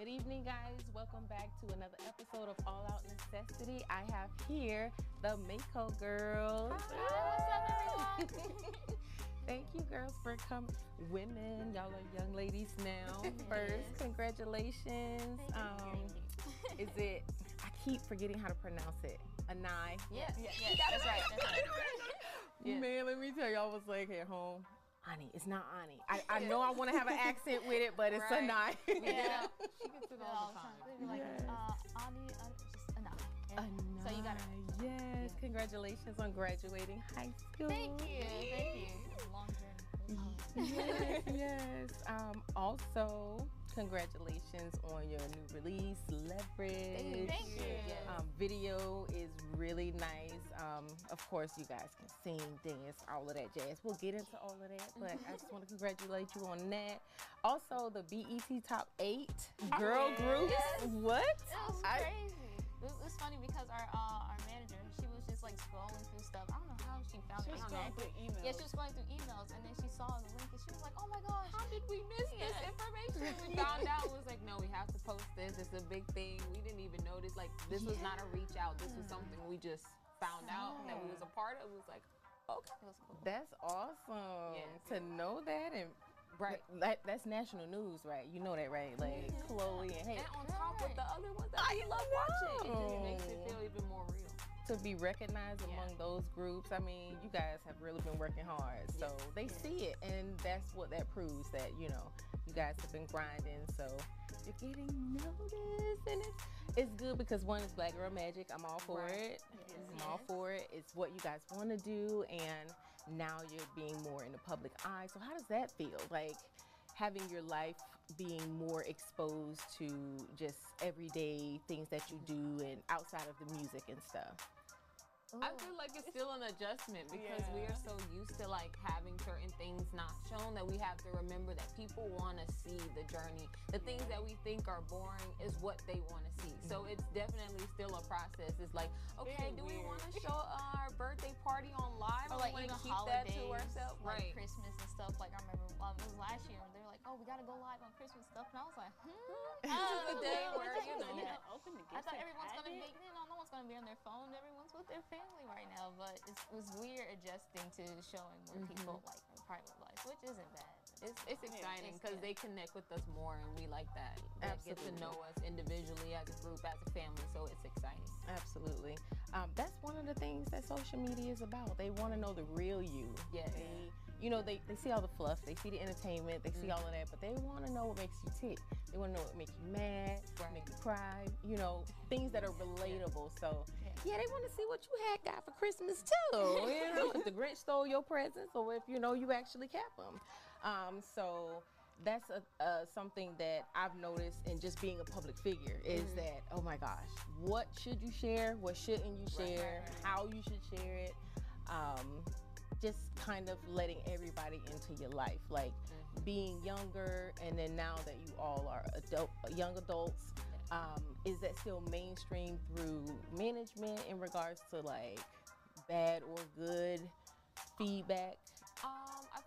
Good evening, guys. Welcome back to another episode of All Out Necessity. I have here the Mako girls. Hi, what's up, everyone? Thank you, girls, for coming. Women, y'all are young ladies now. First, congratulations. Um, is it? I keep forgetting how to pronounce it. Anai. Yes, yes, that's right. That's right. Yeah. Man, let me tell I was like at home. Ani, it's not Ani. I, I know I want to have an accent with it, but it's Right. Anai. Yeah. She gets it all all the the time. time. Like, Yes. uh, Ani, uh, just enough. Anai. So you got it. Yes, congratulations on graduating high school. Thank you, thank you. It's a long journey. yes, yes. Um, also, congratulations on your new release, Leverage. Thank you. Yes. Um, video is really nice. Um, of course, you guys can sing, dance, all of that jazz. We'll get into all of that, but I just want to congratulate you on that. Also, the BET Top 8 girl groups. Yes. What? It was I- crazy. It was, funny because our uh, our manager, she was just like scrolling through stuff. I don't she found She it. was I don't know. scrolling through emails. Yeah, she was going through emails, and then she saw the link, and she was like, "Oh my gosh, How did we miss Yeah. this information? We found out it was like, no, we have to post this. It's a big thing. We didn't even notice. Like, this was not a reach out. This was something we just found out that we was a part of. It was like, okay. It was cool. That's awesome to know that and Right. that, that's national news, right? You know that, right? Like Chloe and hey, And on top of the other ones that I love watching, it just makes it feel even more real. To be recognized Yeah. among those groups. I mean, you guys have really been working hard, so they see it, and that's what that proves that you know you guys have been grinding. So you're getting noticed, and it's it's good because one is Black Girl Magic. I'm all for Right. it. I'm all for it. It's what you guys want to do, and now you're being more in the public eye. So how does that feel? Like having your life being more exposed to just everyday things that you do and outside of the music and stuff. I feel like it's still an adjustment because we are so used to like having certain things not shown that we have to remember that people want to see the journey. The things that we think are boring is what they want to see. So it's definitely still a process. It's like, okay, Very do we want to show our birthday party on live Or or like want even to keep holidays, that to ourselves? like right. Christmas and stuff. Like I remember um, it was last year. They were like, "Oh, we gotta go live on Christmas stuff," and I was like, "Hmm." This is the day where, you know, Yeah. Open the gifts I thought everyone's gonna have be, it. you know, no one's gonna be on their phone. Everyone's with their family right now. But it's, it was weird adjusting to showing more people like their private life, which isn't bad. It's, it's exciting because good. they connect with us more and we like that. That get to know us individually as a group, as a family. So it's exciting. Absolutely. Um, that's one of the things that social media is about. They want to know the real you. Yes. They, you know, they, they see all the fluff, they see the entertainment, they see all of that, but they want to know what makes you tick. They want to know what makes you mad, Right. make you cry, you know, things that are relatable. So, yeah, they want to see what you had got for Christmas too. You know, if the Grinch stole your presents or if, you know, you actually kept them. Um, so, that's a, uh, something that I've noticed in just being a public figure is that oh my gosh, what should you share? What shouldn't you share? right, right. How you should share it? Um, just kind of letting everybody into your life, like being younger, and then now that you all are adult, young adults. Um, is that still mainstream through management in regards to like bad or good feedback?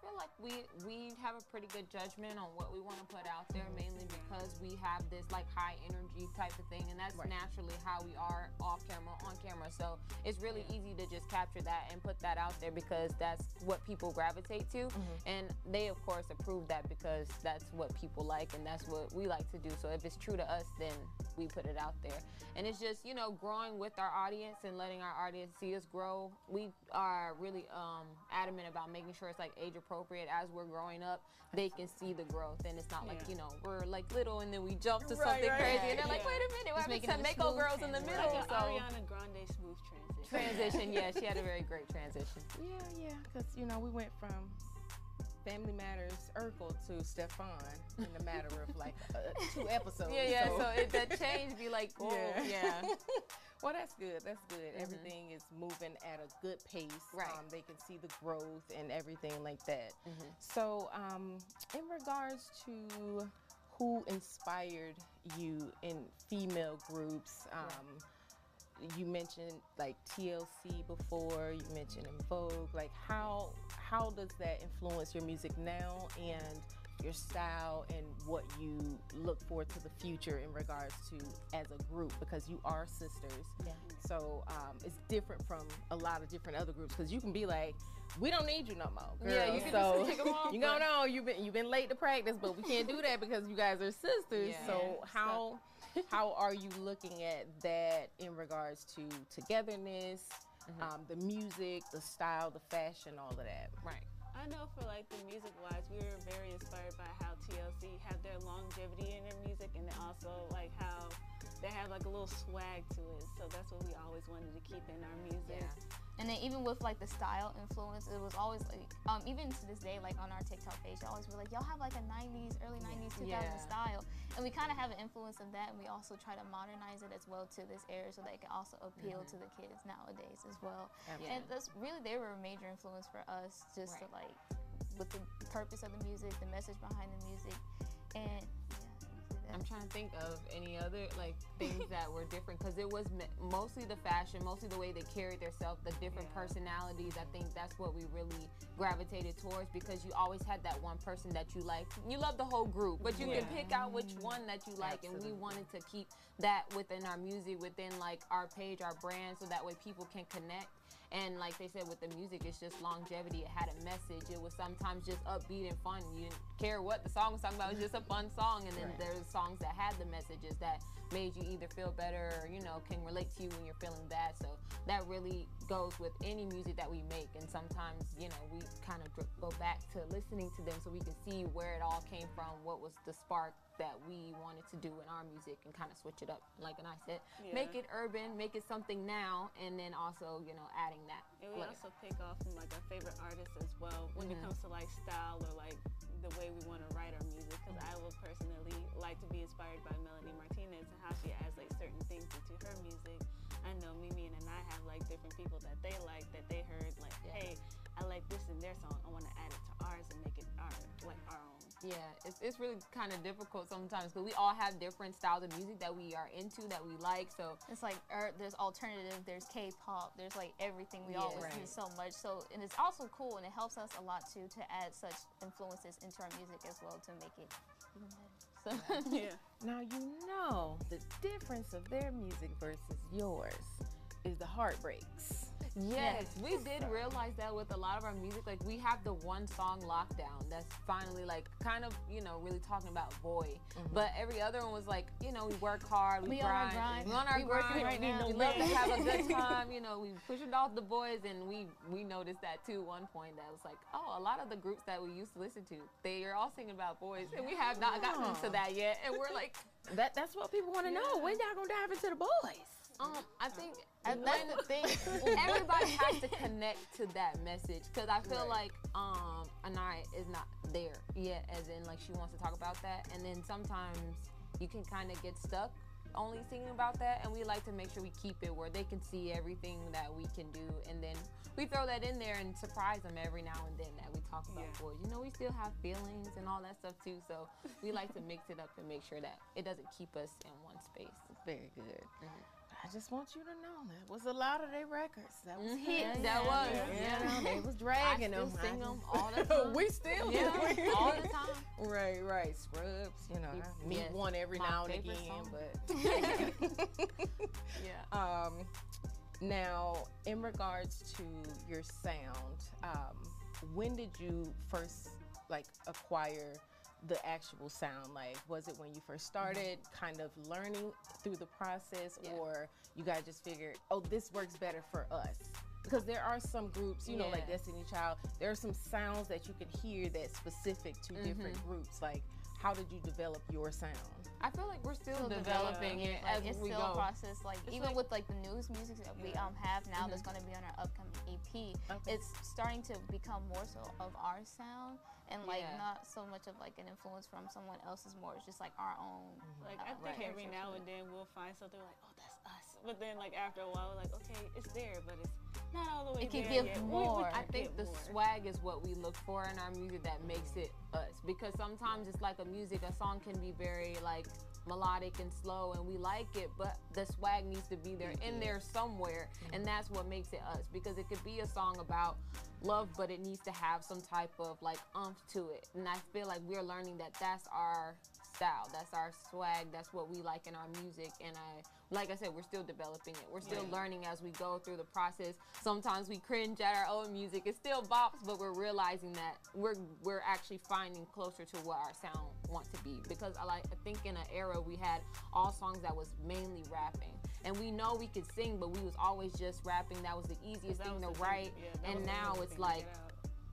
I feel like we we have a pretty good judgment on what we want to put out there, mainly because we have this like high energy type of thing, and that's Right. naturally how we are off camera, on camera. So it's really easy to just capture that and put that out there because that's what people gravitate to, and they of course approve that because that's what people like and that's what we like to do. So if it's true to us, then we put it out there, and it's just you know growing with our audience and letting our audience see us grow. We are really um, adamant about making sure it's like age appropriate as we're growing up. They can see the growth, and it's not like you know we're like little and then we jump to Right, something right, crazy, and they're like, wait a minute, what happened making to Mako girls in the middle? Like So Ariana Grande smooth transition. transition, yeah, she had a very great transition. Yeah, yeah, because you know we went from Family Matters Urkel to Stefan in the matter of like uh, two episodes. Yeah, yeah. So, it, that change be like, oh, Yeah. yeah. well, that's good. That's good. Everything is moving at a good pace. Right. Um, they can see the growth and everything like that. So, um, in regards to who inspired you in female groups, um, you mentioned like TLC before. You mentioned En Vogue. Like how how does that influence your music now? And your style and what you look for to the future in regards to as a group because you are sisters. Yeah. So um, it's different from a lot of different other groups because you can be like, we don't need you no more. Girl. Yeah, you can so just off, you go, no, you've been you've been late to practice, but we can't do that because you guys are sisters. Yeah. So how how are you looking at that in regards to togetherness, Mm-hmm. um, the music, the style, the fashion, all of that? Right. I know for like the music wise, we were very inspired by how TLC have their longevity in their music, and then also like how they have like a little swag to it. So that's what we always wanted to keep in our music. And then even with like the style influence, it was always like, um, even to this day, like on our TikTok page, they always be like, y'all have like a 90s, early 90s, 2000 Yeah. style. And we kind of have an influence of that, and we also try to modernize it as well to this era so that it can also appeal to the kids nowadays as well. Absolutely. And that's really, they were a major influence for us just to like, with the purpose of the music, the message behind the music. And I'm trying to think of any other like things that were different because it was mostly the fashion, mostly the way they carried themselves, the different Yeah. personalities. I think that's what we really gravitated towards because you always had that one person that you like. You love the whole group, but you Yeah. can pick out which one that you like, and we wanted to keep that within our music, within like our page, our brand, so that way people can connect. And like they said with the music, it's just longevity. It had a message. It was sometimes just upbeat and fun. You didn't care what the song was talking about. It was just a fun song. And then Right. there's songs that had the messages that made you either feel better or, you know, can relate to you when you're feeling bad. So that really goes with any music that we make. And sometimes, you know, we kind of go back to listening to them so we can see where it all came from, what was the spark that we wanted to do in our music and kind of switch it up. Like and I said, make it urban, make it something now, and then also, you know, adding that. And we later. also pick off from like our favorite artists as well when it mm-hmm. comes to like style or like the way we want to write our music. Because I would personally like to be inspired by Melanie Martinez and how she adds like certain things into her music. I know Mimi and I have like different people that they like that they heard like, Yeah. hey, I like this in their song. I want to add it to ours and make it our like our own. Yeah, it's, it's really kind of difficult sometimes because we all have different styles of music that we are into, that we like. So It's like er, there's alternative, there's K-pop, there's like everything. We Yeah. all listen Right. so much. So and it's also cool and it helps us a lot too to add such influences into our music as well to make it even better. So Yeah. Now you know the difference of their music versus yours is the heartbreaks. Yes, we did realize that with a lot of our music, like we have the one song lockdown that's finally like kind of, you know, really talking about boy. Mm-hmm. But every other one was like, you know, we work hard, we, We grind, grind. we on our We grind, right now. we love to have a good time, you know, we pushing off the boys and we we noticed that too one point that was like, oh, a lot of the groups that we used to listen to, they are all singing about boys and we have not gotten Yeah. into that yet. And we're like, That that's what people want to know. When y'all gonna dive into the boys? Um, I think and that's the thing. everybody has to connect to that message because I feel Right. like um Anaya is not there yet, as in like she wants to talk about that, and then sometimes you can kind of get stuck only singing about that, and we like to make sure we keep it where they can see everything that we can do, and then we throw that in there and surprise them every now and then that we talk about Yeah. boys. You know, we still have feelings and all that stuff too, so we like to mix it up and make sure that it doesn't keep us in one space. Very good. I just want you to know that was a lot of their records. That was Mhm. hits. That was, Yeah, yeah. they was I dragging still them. sing I them all the time. we still Yeah, do. all the time. Right, right. Scrubs, you know, I meet one every my now and again, song. but Yeah. um, now in regards to your sound, um, when did you first like acquire the actual sound? Like, was it when you first started, kind of learning through the process, Yeah. or you guys just figured, oh, this works better for us? Because there are some groups, you know, like. Destiny Child, there are some sounds that you can hear that's specific to different Mm-hmm. groups. Like, how did you develop your sound? I feel like we're still, Still developing it Like, as it's we still go. a process. Like It's even like- with like the news music that we um have now that's going to be on our upcoming EP, Okay. it's starting to become more so of our sound and like Yeah. not so much of like an influence from someone else's. More it's just like our own. Like uh, I think right. every now and then we'll find something like, oh, that's us. But then like after a while, we're like, okay, it's there, but it's not all the way It can give yet. We- we more. I think the more. swag is what we look for in our music that makes it us. Because sometimes it's like a music, a song can be very like melodic and slow and we like it, but the swag needs to be there mm-hmm. in there somewhere. Mm-hmm. And that's what makes it us because it could be a song about love, but it needs to have some type of like umph to it. And I feel like we're learning that that's our style, that's our swag, that's what we like in our music. And I, like I said, we're still developing it. We're still learning as we go through the process. Sometimes we cringe at our own music. It's still bops, but we're realizing that we're we're actually finding closer to what our sound wants to be. Because I like I think in an era we had all songs that was mainly rapping. And we know we could sing, but we was always just rapping. That was the easiest thing to write. yeah, and now it's like.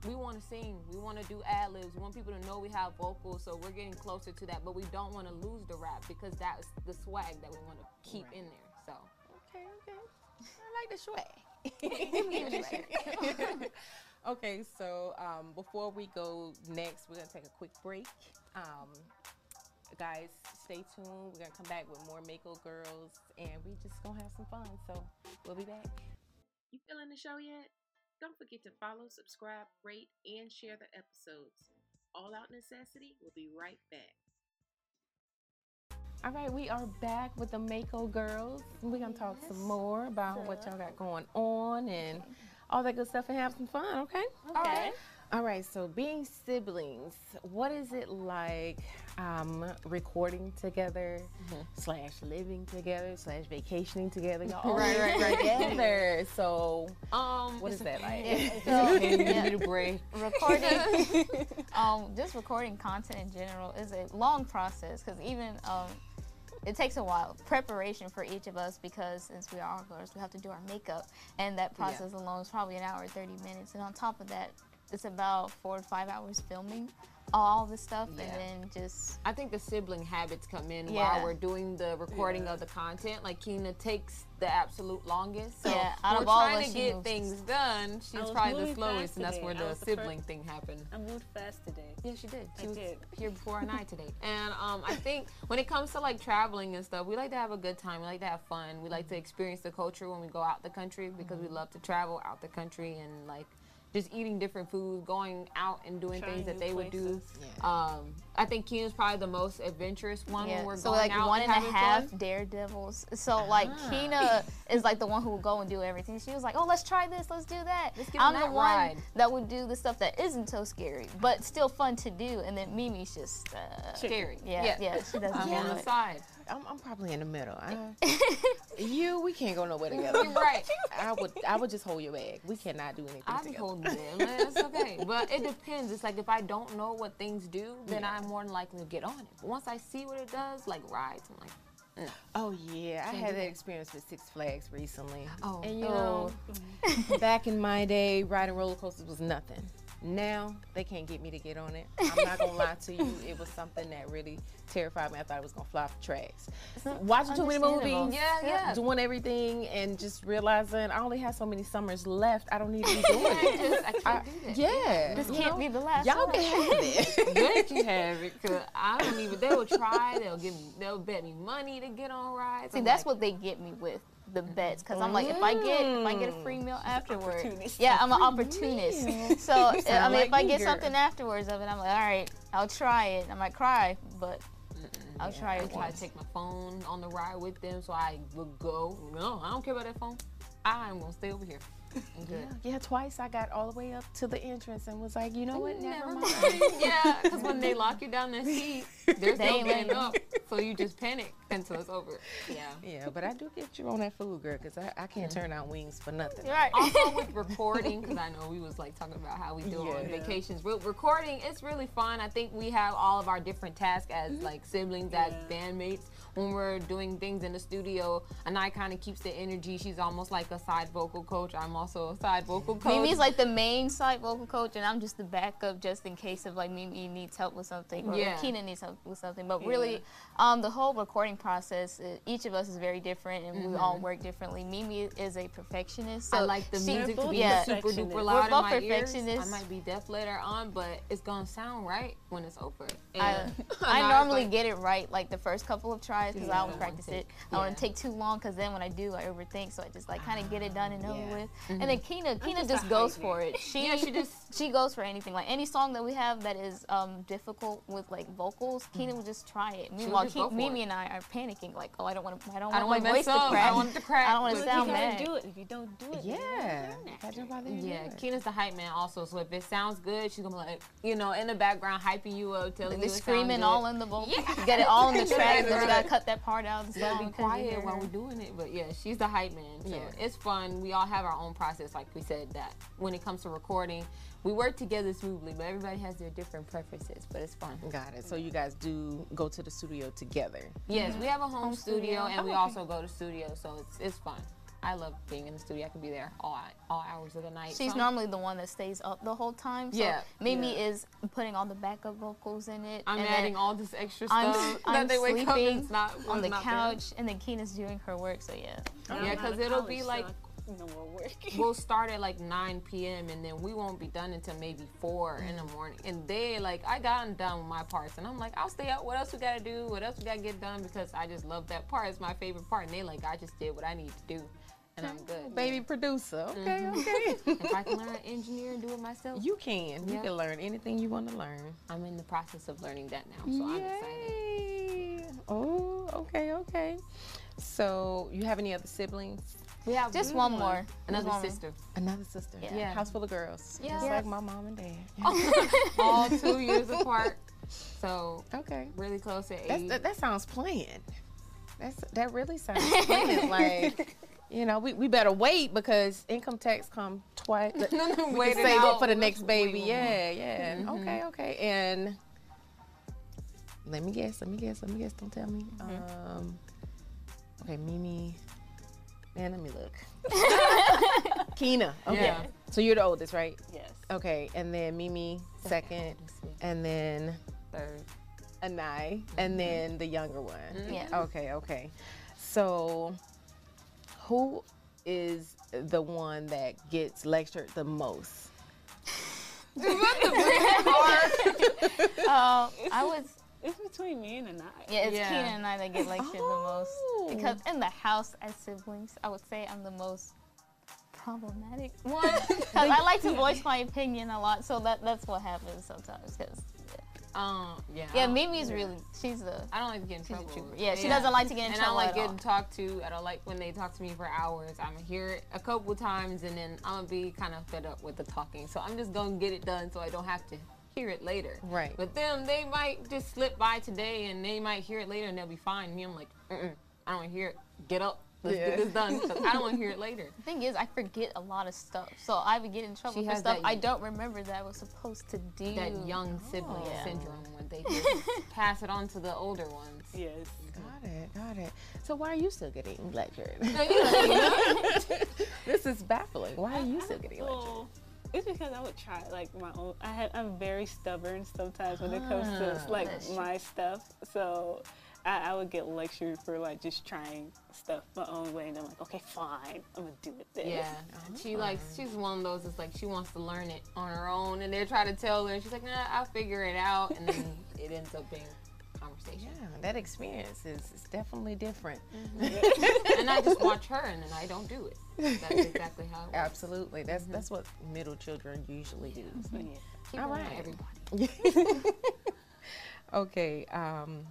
We want to sing, we want to do ad libs, we want people to know we have vocals, so we're getting closer to that. But we don't want to lose the rap because that's the swag that we want to keep in there. So Okay, okay. I like the swag. okay, so um, before we go next, we're gonna take a quick break. Um, guys, stay tuned. We're gonna come back with more Mako girls, and we just gonna have some fun. So we'll be back. You feeling the show yet? Don't forget to follow, subscribe, rate, and share the episodes. All Out Necessity will be right back. All right, we are back with the Mako girls. We're gonna talk some more about what y'all got going on and all that good stuff, and have some fun. Okay. Okay. All right, so being siblings, what is it like um, recording together, slash living together, slash vacationing together? Y'all Right, right, right. together. So, um, what is that like? Yeah, So, You yeah, need a break. recording, um, just recording content in general is a long process because even um, it takes a while preparation for each of us because since we are all girls, we have to do our makeup, and that process alone is probably an hour, thirty minutes, and on top of that, it's about four to five hours filming all the stuff, Yeah. and then just I think the sibling habits come in Yeah. while we're doing the recording of the content. Like Keena takes the absolute longest. So Yeah, out we're of all trying us, to get moves- things done. She's probably the slowest, fast and that's where the was the fir- sibling thing happened. I moved fast today. Yeah, she did. She I was did. here before and I today. And um, I think when it comes to like traveling and stuff, we like to have a good time. We like to have fun. We like to experience the culture when we go out the country because we love to travel out the country and like just eating different foods, going out and doing Trying things that new they would do. places. Um, I think Keena's probably the most adventurous one when we're so going like out one and and a half fun. daredevils. So like Keena is like the one who will go and do everything. She was like, "Oh, let's try this, let's do that." Let's get I'm on the that one ride. that would do the stuff that isn't so scary, but still fun to do. And then Mimi's just, uh, Scary. yeah, yeah, she doesn't I'm do on the side. I'm, I'm probably in the middle. I, you, we can't go nowhere together. You're right. I would, I would just hold your bag. We cannot do anything I be together. holding man. It's okay. But it depends. It's like if I don't know what things do, then I'm more than likely to get on it. But once I see what it does, like rides, I'm like, No. Oh yeah, I had that experience with Six Flags recently. Oh. and you Oh. know, back in my day, riding roller coasters was nothing. Now they can't get me to get on it. I'm not gonna lie to you, it was something that really terrified me. I thought I was gonna fly off the tracks. Watching too many movies, Yeah, yeah. doing everything, and just realizing I only have so many summers left. I don't need to be doing I it. just I can't I- do that. yeah, This you can't know, be the last Y'all one. can have it. Good if you have it, cause I don't even. They will try. They'll give. They'll bet me money to get on rides. See, I'm that's like, what they get me with the bets, because I'm like, if I get if I get a free meal afterwards, yeah, I'm an opportunist. So I mean, like if I get girl. something afterwards of it, I'm like, all right, I'll try it. I might cry, but I'll try I it try to once. take my phone on the ride with them, so I would go. No, I don't care about that phone. I'm gonna stay over here. I'm good. yeah, twice I got all the way up to the entrance and was like, you know what? Never, mind. yeah, because when they lock you down that seat, there's They no ain't getting letting up. So you just panic until it's over. Yeah. Yeah, but I do get you on that food, girl, because I, I can't turn out wings for nothing. Right. also with recording because i know we was like talking about how we do it on vacations Re- recording it's really fun i think we have all of our different tasks as mm-hmm. like siblings as bandmates when we're doing things in the studio and i kind of keeps the energy she's almost like a side vocal coach i'm also a side vocal coach Mimi's like the main side vocal coach, and I'm just the backup, just in case of like Mimi needs help with something, or Yeah. Keena needs help with something. But really, um, the whole recording process, uh, each of us is very different, and we all work differently. Mimi is a perfectionist. So I like the she- music to be yeah. super duper Perfectionist. loud in both my ears. I might be deaf later on, but it's gonna sound right when it's over. I, And I now it's normally like- get it right like the first couple of tries because I always practice it. take. I don't want to take too long because then when I do, I overthink. So I just like kind of get it done and over Yeah. with. And then Keena, Keena just just goes for it. She Yeah, she just- she goes for anything. Like any song that we have that is um, difficult with like vocals, Keena will just try it. Mimi we'll while just go Ke- Mimi and I are panicking, like, oh, I don't want to, I don't want want my to voice mess to up. crack. I want it to crack. I don't wanna sound you do it. If you don't do it, Yeah. you're not Gotta jump out there and Yeah, do it. Keena's the hype man also. So if it sounds good, she's gonna be like, you know, in the background hyping you up, telling They're you it screaming sound all in the vocal. You get it all in the track, Right, but you right. gotta cut that part out. You gotta be quiet while we're doing it. But yeah, she's the hype man. So Yeah. it's fun. We all have our own process, like we said, that when it comes to recording, we work together smoothly, but everybody has their different preferences, but it's fun. Got it. So you guys do go to the studio together. Yes, we have a home, Home studio, studio. and Oh, we okay. also go to studio, so it's it's fun. I love being in the studio. I can be there all all hours of the night. She's So- normally the one that stays up the whole time. So Yeah, Mimi yeah. is putting all the backup vocals in it. I'm and adding all this extra I'm, stuff I'm that they wake up sleeping and it's not on was the not there. couch, and then Keena's doing her work. So yeah. I'm Yeah, out 'cause of it'll college, be like- I- no more work. we'll start at like 9 p.m. and then we won't be done until maybe 4 in the morning. And they like, I gotten done with my parts, and I'm like, I'll stay up. What else we gotta do? What else we gotta get done? Because I just love that part. It's my favorite part. And they like, I just did what I need to do, and I'm good. Baby producer. Okay, Mhm. okay. If I can learn to engineer and do it myself, you can. You can learn anything you want to learn. I'm in the process of learning that now, so I'm excited. Oh, okay, okay. So, you have any other siblings? We have Just one more. another One sister, Another sister. Yeah. Yeah. House full of girls. Yeah. Just Yes. like my mom and dad. all two years apart. So Okay. really close at That's, that, that sounds planned. That's that really sounds planned. like, you know, we, we better wait because income tax come twice. we can Wait it save up for the next baby. Yeah, yeah. Mhm. Okay, okay. And let me guess. Let me guess. Let me guess. Don't tell me. Mm-hmm. Um. Okay, Mimi. Man, let me look. Keena. Okay. Yeah. So you're the oldest, right? yes. Okay, and then Mimi second, and then Third. Anai, and then the younger one. Yeah. Okay, okay. So, who is the one that gets lectured the most? Uh, I was. It's between me and Anai. Yeah, it's Yeah. Keena and I that get lectured the most Oh. because in the house as siblings, I would say I'm the most problematic one. Because I like to voice my opinion a lot, so that that's what happens sometimes. Cause Um. Yeah. Yeah, Mimi's really she's the I don't like to get in she's trouble. Yeah, she doesn't like to get in and I don't like getting all. talked to. I don't like when they talk to me for hours. I'm gonna hear it a couple times, and then I'm gonna be kind of fed up with the talking. So I'm just gonna get it done, so I don't have to hear it later. Right. But them, they might just slip by today, and they might hear it later, and they'll be fine. Me, I'm like, Mm-mm, I don't hear it. Get up. Let's Yeah. get this done. 'cause I don't want to hear it later. The thing is, I forget a lot of stuff, so I would get in trouble She for stuff I don't remember that I was supposed to do. That young sibling Yeah. syndrome when they just pass it on to the older ones. Yes. Got it, got it. So why are you still getting lectured? No, you know, you know? this is baffling. Why are you still getting lectured? Well, it's because I would try like my own. I had I'm very stubborn sometimes when it comes to Ah. like my stuff. So I, I would get lectured for like just trying stuff my own way, and I'm like, okay, fine, I'm gonna do it. This. Yeah, she likes. She's one of those. that's like she wants to learn it on her own, and they're trying to tell her. and She's like, Nah, I'll figure it out, and then it ends up being conversation. Yeah, that experience is, is definitely different. And I just watch her, and then I don't do it. That's exactly how. It works. Absolutely. That's that's what middle children usually do. So, yeah. Keep All an eye everybody. okay. Um,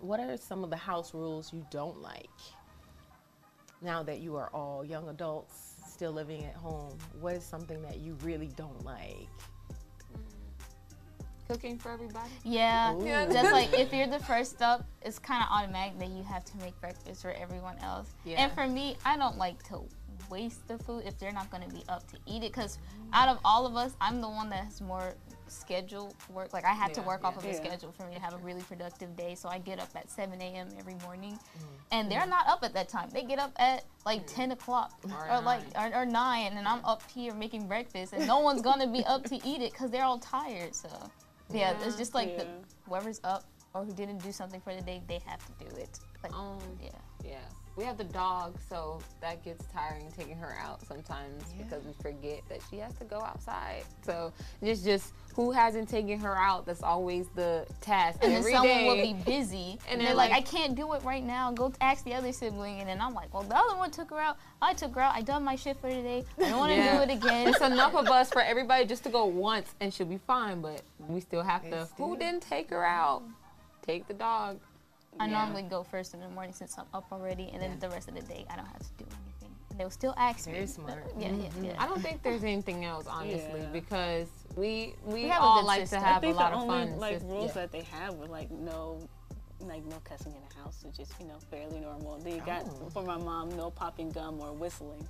what are some of the house rules you don't like? Now that you are all young adults still living at home, what is something that you really don't like? Mm. Cooking for everybody. Yeah, Ooh. Just like if you're the first up, it's kind of automatic that you have to make breakfast for everyone else. Yeah. And for me, I don't like to waste the food if they're not going to be up to eat it. Because out of all of us, I'm the one that has more schedule work. Like I to Yeah, work off yeah. of a schedule for me to have a really productive day. So I get up at 7 a.m. every morning, Mm-hmm. and they're not up at that time. They get up at like 10 o'clock Or or, like or, or nine, and I'm up here making breakfast, and no one's gonna be up to eat it because they're all tired. So yeah, it's just like the, whoever's up or who didn't do something for the day, they have to do it. Like Um, yeah. yeah. We have the dog, so that gets tiring taking her out sometimes because we forget that she has to go outside. So it's just who hasn't taken her out. That's always the task. And then someone day. will be busy, And and they're they're like, like- "I can't do it right now. Go ask the other sibling." And then I'm like, "Well, the other one took her out. I took her out. I done my shit for today. I don't want to Yeah. do it again." It's enough of us for everybody just to go once and she'll be fine, but we still have to. It's Who didn't take her out? Take the dog. I Yeah. normally go first in the morning since I'm up already, and then Yeah. the rest of the day I don't have to do anything. They'll still ask me. Very smart. Yeah, yeah, yeah. I don't think there's anything else, honestly, Yeah. because we we, We have a all good like system. to I have a think lot the of only fun. like Sis- rules yeah. that they have were like no, like no cussing in the house, which is you know fairly normal. They got Oh. for my mom no popping gum or whistling.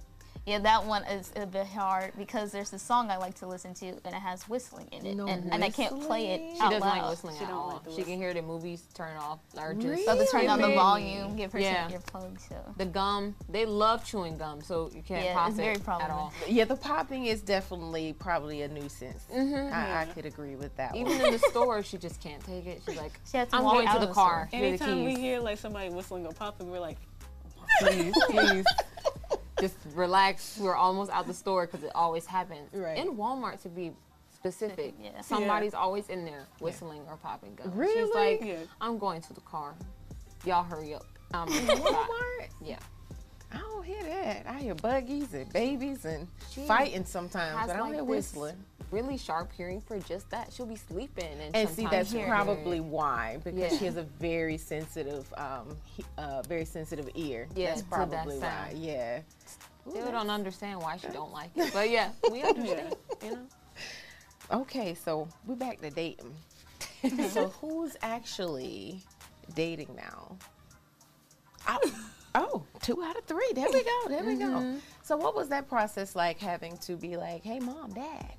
Yeah, that one is a bit hard because there's a song I like to listen to and it has whistling in it, No and, and I can't play it? She out doesn't loud. like whistling She at all. like the she can whistle. hear the movies turn off or just So to turn down the volume, give her Yeah. some earplugs. So the gum. They love chewing gum, so you can't Yeah, pop it's it very at all. problematic. Yeah, the popping is definitely probably a nuisance. Mhm. I, I could agree with that Even one. in the store, she just can't take it. She's like, she had to I'm going to of the car. Here are the Anytime we hear like somebody whistling or popping, we're like, please, please. Just relax. We're almost out the store because it always happens. Right. In Walmart, to be specific, Yeah. somebody's always in there whistling or popping gum. She's Really? like, Yeah. I'm going to the car. Y'all hurry up. Um, Walmart? yeah. I don't hear that. I hear buggies and babies and She fighting sometimes, has but I don't like hear this whistling. Really sharp hearing for just that. She'll be sleeping and, And see, that's hear it. probably why, because Yeah. she has a very sensitive, um, he- uh, very sensitive ear. Yeah, that's to that probably why. Yeah. Still don't understand why she don't like it, but yeah, we understand. You know. Okay, so we're back to dating. so who's actually dating now? Oh, two out of three. There we go. There we go. So what was that process like having to be like, hey, mom, dad?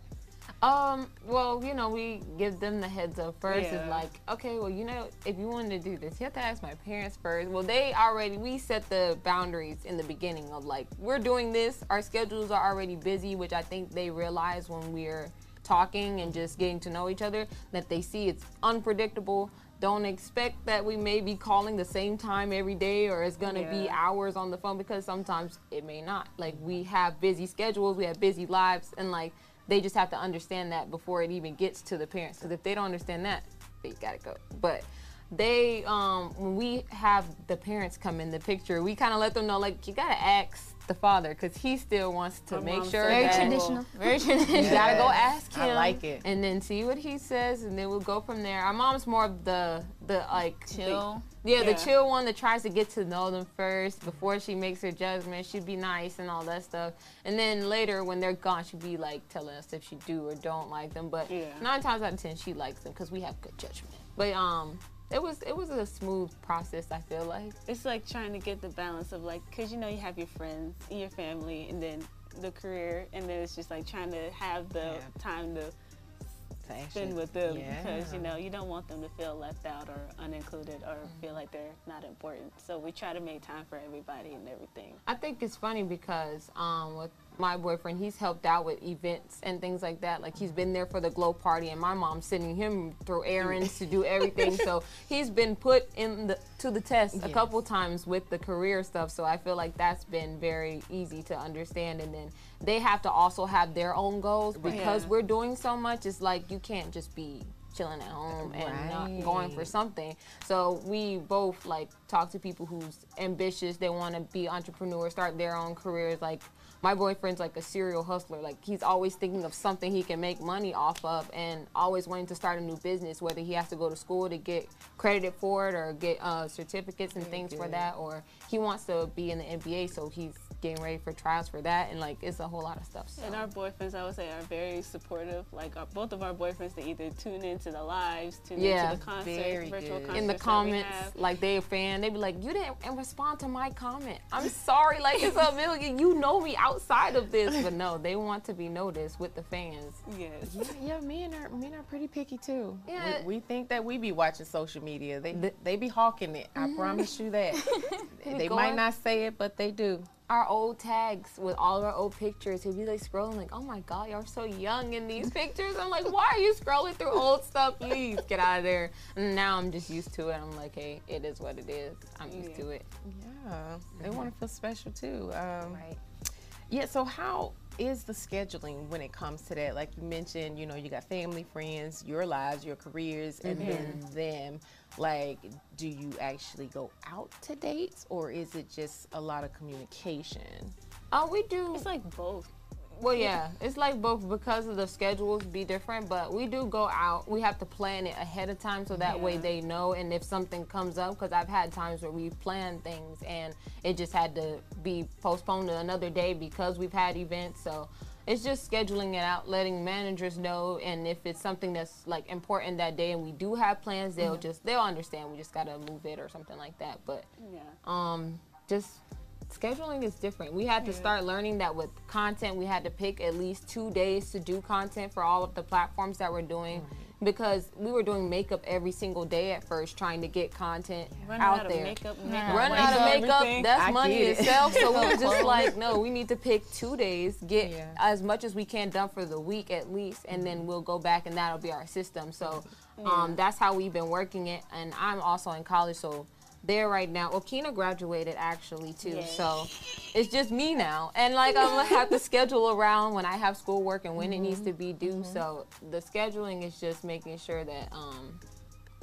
Um, well, you know, we give them the heads up first. It's like, okay, well, you know, if you wanted to do this, you have to ask my parents first. Well, they already, we set the boundaries in the beginning of like, we're doing this, our schedules are already busy, which I think they realize when we're talking and just getting to know each other, that they see it's unpredictable. Don't expect that we may be calling the same time every day or it's gonna be hours on the phone because sometimes it may not. Like we have busy schedules, we have busy lives, and like they just have to understand that before it even gets to the parents. Because if they don't understand that, they gotta go. But they, um, when we have the parents come in the picture, we kind of let them know like you gotta ask the father because he still wants to My make sure Very that traditional. Very traditional. you gotta go ask him. I like it. And then see what he says, and then we'll go from there. Our mom's more of the the like Chill. yeah, the chill one that tries to get to know them first before she makes her judgment. She'd be nice and all that stuff. And then later, when they're gone, she'd be like telling us if she do or don't like them. But Yeah. nine times out of ten, she likes them because we have good judgment. But um, it was it was a smooth process. I feel like. it's like trying to get the balance of like, cause you know you have your friends, and your family, and then the career, and then it's just like trying to have the Yeah. time to Fashion. spend with them Yeah. because you know you don't want them to feel left out or unincluded or feel like they're not important. So we try to make time for everybody and everything. I think it's funny because um, with my boyfriend, he's helped out with events and things like that. Like he's been there for the glow party, and my mom's sending him through errands to do everything. so he's been put in the to the test a couple times with the career stuff. So I feel like that's been very easy to understand. And then they have to also have their own goals because Yeah. we're doing so much. It's like you can't just be chilling at home and not going for something. So we both like talk to people who's ambitious. They want to be entrepreneurs, start their own careers. Like my boyfriend's like a serial hustler. Like he's always thinking of something he can make money off of, and always wanting to start a new business. Whether he has to go to school to get credited for it or get uh, certificates and things for that, or he wants to be in the NBA, so he's getting ready for trials for that. And like it's a whole lot of stuff. So. And our boyfriends, I would say, are very supportive. Like our, both of our boyfriends, they either tune into the lives, tune Yeah. into the concerts, Very virtual good. concerts in the comments, like they a fan, they be like, "You didn't respond to my comment. I'm sorry. Like it's a million. You know me outside of this, but no, they want to be noticed with the fans. Yes. Yeah, yeah, men are men are pretty picky too. Yeah. We, we think that we be watching social media. They The- they be hawking it. I mm-hmm. promise you that. they might not say it, but they do. Our old tags with all our old pictures, he'd be like scrolling, like, "Oh my God, y'all are so young in these pictures." I'm like, "Why are you scrolling through old stuff? Please get out of there." And now I'm just used to it. I'm like, "Hey, it is what it is. I'm used Yeah. to it." Yeah, they want to feel special too. Um, Right. Yeah. So how is the scheduling when it comes to that? Like you mentioned, you know, you got family, friends, your lives, your careers, and then them. Like, do you actually go out to dates, or is it just a lot of communication? Oh, we do. It's like both. Well, yeah, it's like both because of the schedules be different, but we do go out. We have to plan it ahead of time so that way they know. And if something comes up, because I've had times where we plan things and it just had to be postponed to another day because we've had events. So it's just scheduling it out, letting managers know, and if it's something that's like important that day and we do have plans, they'll just they'll understand. We just gotta move it or something like that. But Yeah. um just scheduling is different we had to start learning that with content we had to pick at least two days to do content for all of the platforms that we're doing because we were doing makeup every single day at first trying to get content Running out out of there. makeup, makeup, running out of makeup everything. that's I money itself so we were just like no we need to pick two days get Yeah. as much as we can done for the week at least and then we'll go back and that'll be our system. So um, that's how we've been working it and i'm also in college so there right now. Well Keena graduated actually too Yes. so it's just me now. And like i'm gonna have to schedule around when i have schoolwork and when it needs to mm-hmm. be due. Mm-hmm. So the scheduling is just making sure that um,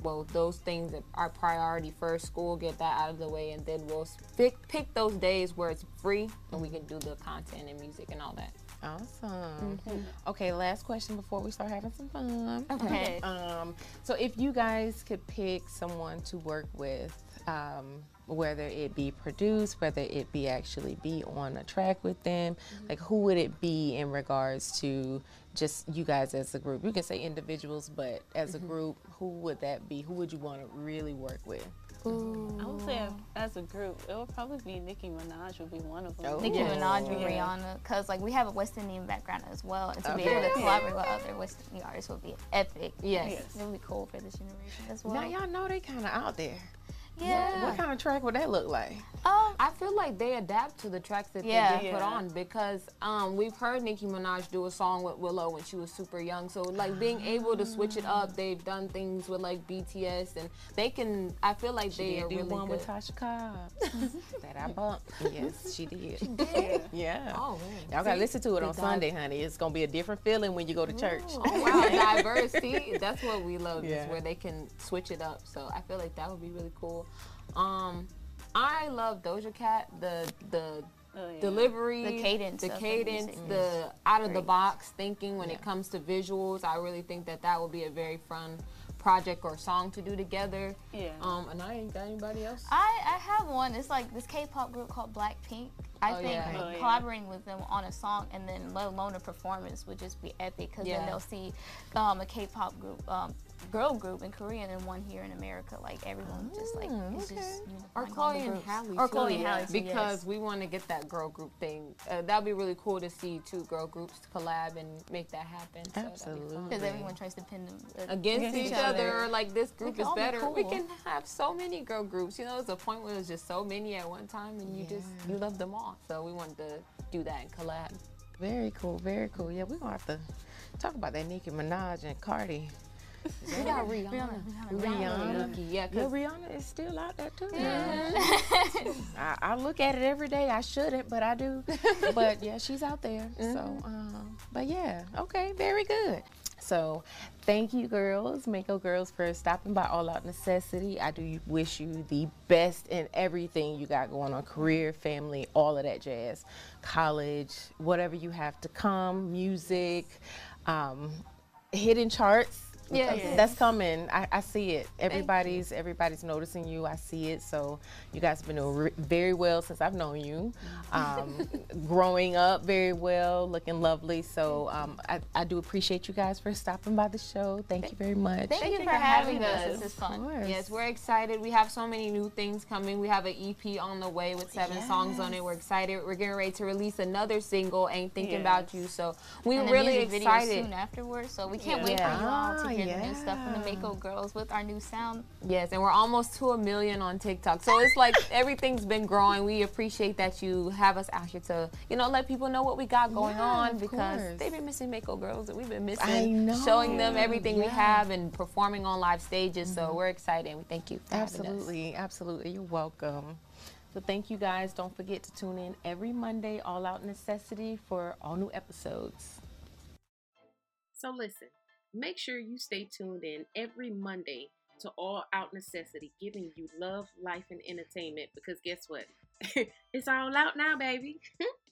well, those things that are priority first, school, get that out of the way, and then we'll pick pick those days where it's free and we mm-hmm. can do the content and music and all that. Awesome. Okay, last question before we start having some fun. Okay. Um, so if you guys could pick someone to work with, um, whether it be produced, whether it be actually be on a track with them, like who would it be in regards to just you guys as a group? You can say individuals, but as a group, who would that be? Who would you want to really work with? I would say as a group, it would probably be Nicki Minaj would be one of them. Oh. Nicki Yeah. Minaj and Yeah. Rihanna, because like we have a West Indian background as well, and to be able to collaborate with other West Indian artists would be epic. Yes. Yes. it would be cool for this generation as well. Now y'all know they kind of out there. Yeah. What kind of track would that look like? Um, I feel like they adapt to the tracks that Yeah. they get put on because um, we've heard Nicki Minaj do a song with Willow when she was super young. So like being able to switch it up, they've done things with like BTS and they can. I feel like She they did are do really one good. with Tasha Cobb that I bumped. Yes, she did. She Yeah. Yeah. Oh, man. Y'all gotta listen to it on dive- Sunday, honey. It's gonna be a different feeling when you go to church. Oh wow, diverse. See, that's what we love. Yeah. Is where they can switch it up. So I feel like that would be really cool. Um, I love Doja Cat. The the Oh, yeah. delivery, The cadence the of the cadence, the out of the box thinking when Yeah. it comes to visuals. I really think that that would be a very fun project or song to do together. Yeah. Um, and I ain't got anybody else. I, I have one. It's like this K-pop group called Blackpink. I Oh, think yeah. Oh, yeah. collaborating with them on a song and then let alone a performance would just be epic because Yeah. then they'll see um, a K-pop group, um, girl group in Korea and one here in America. Like everyone just like Mm, it's just okay. Or unifying Chloe and groups. Halle. Or Chloe and Halle too, Because yes. we want to get that girl group thing. Uh, that'd be really cool to see two girl groups collab and make that happen. So that'd be fun. Absolutely. because everyone tries to pin them uh, against each other, or like this group can is all be better. We can have so many girl groups. You know, there's a point where there's just so many at one time, and you just you love them all. So we want to do that and collab. Very cool, very cool. Yeah, we're gonna have to talk about that Nicki Minaj and Cardi. We got Rihanna, Rihanna, Rihanna. Rihanna, Nicki. yeah, Yeah, 'cause- Rihanna is still out there too. now. I, I look at it every day. I shouldn't, but I do. but yeah, she's out there. So, um, but yeah, okay, very good. So, thank you, girls, Mako girls, for stopping by All Out Necessity. I do wish you the best in everything you got going on career, family, all of that jazz, college, whatever you have to come, music, um, hidden charts. Yeah. Uh, that's coming. I, I see it. Everybody's everybody's noticing you. I see it. So you guys have been doing re- very well since I've known you. Um, growing up very well, looking lovely. So um, I, I do appreciate you guys for stopping by the show. Thank you very much. Thank, you you for for having having us. us. This is fun. course. Yes, we're excited. We have so many new things coming. We have an EP on the way with seven songs on it. We're excited. We're getting ready to release another single, "Ain't Thinking About You." So we're and the really music video excited. soon afterwards. So we can't Yeah. wait Yeah. for you all to hear the Ah, new stuff from the yeah. Mako girls with our new sound. Yes, and we're almost to a million on TikTok. So it's like everything's been growing. We appreciate that you have us out here to, you know, let people know what we got going Yeah, on because course. they've been missing Mako girls and we've been missing showing them everything we have and performing on live stages. So we're excited and we thank you. For having us. Absolutely, absolutely. You're welcome. So thank you guys. Don't forget to tune in every Monday, All Out Necessity, for all new episodes. So listen, make sure you stay tuned in every Monday to All Out Necessity, giving you love, life, and entertainment. Because guess what? it's all out now, baby.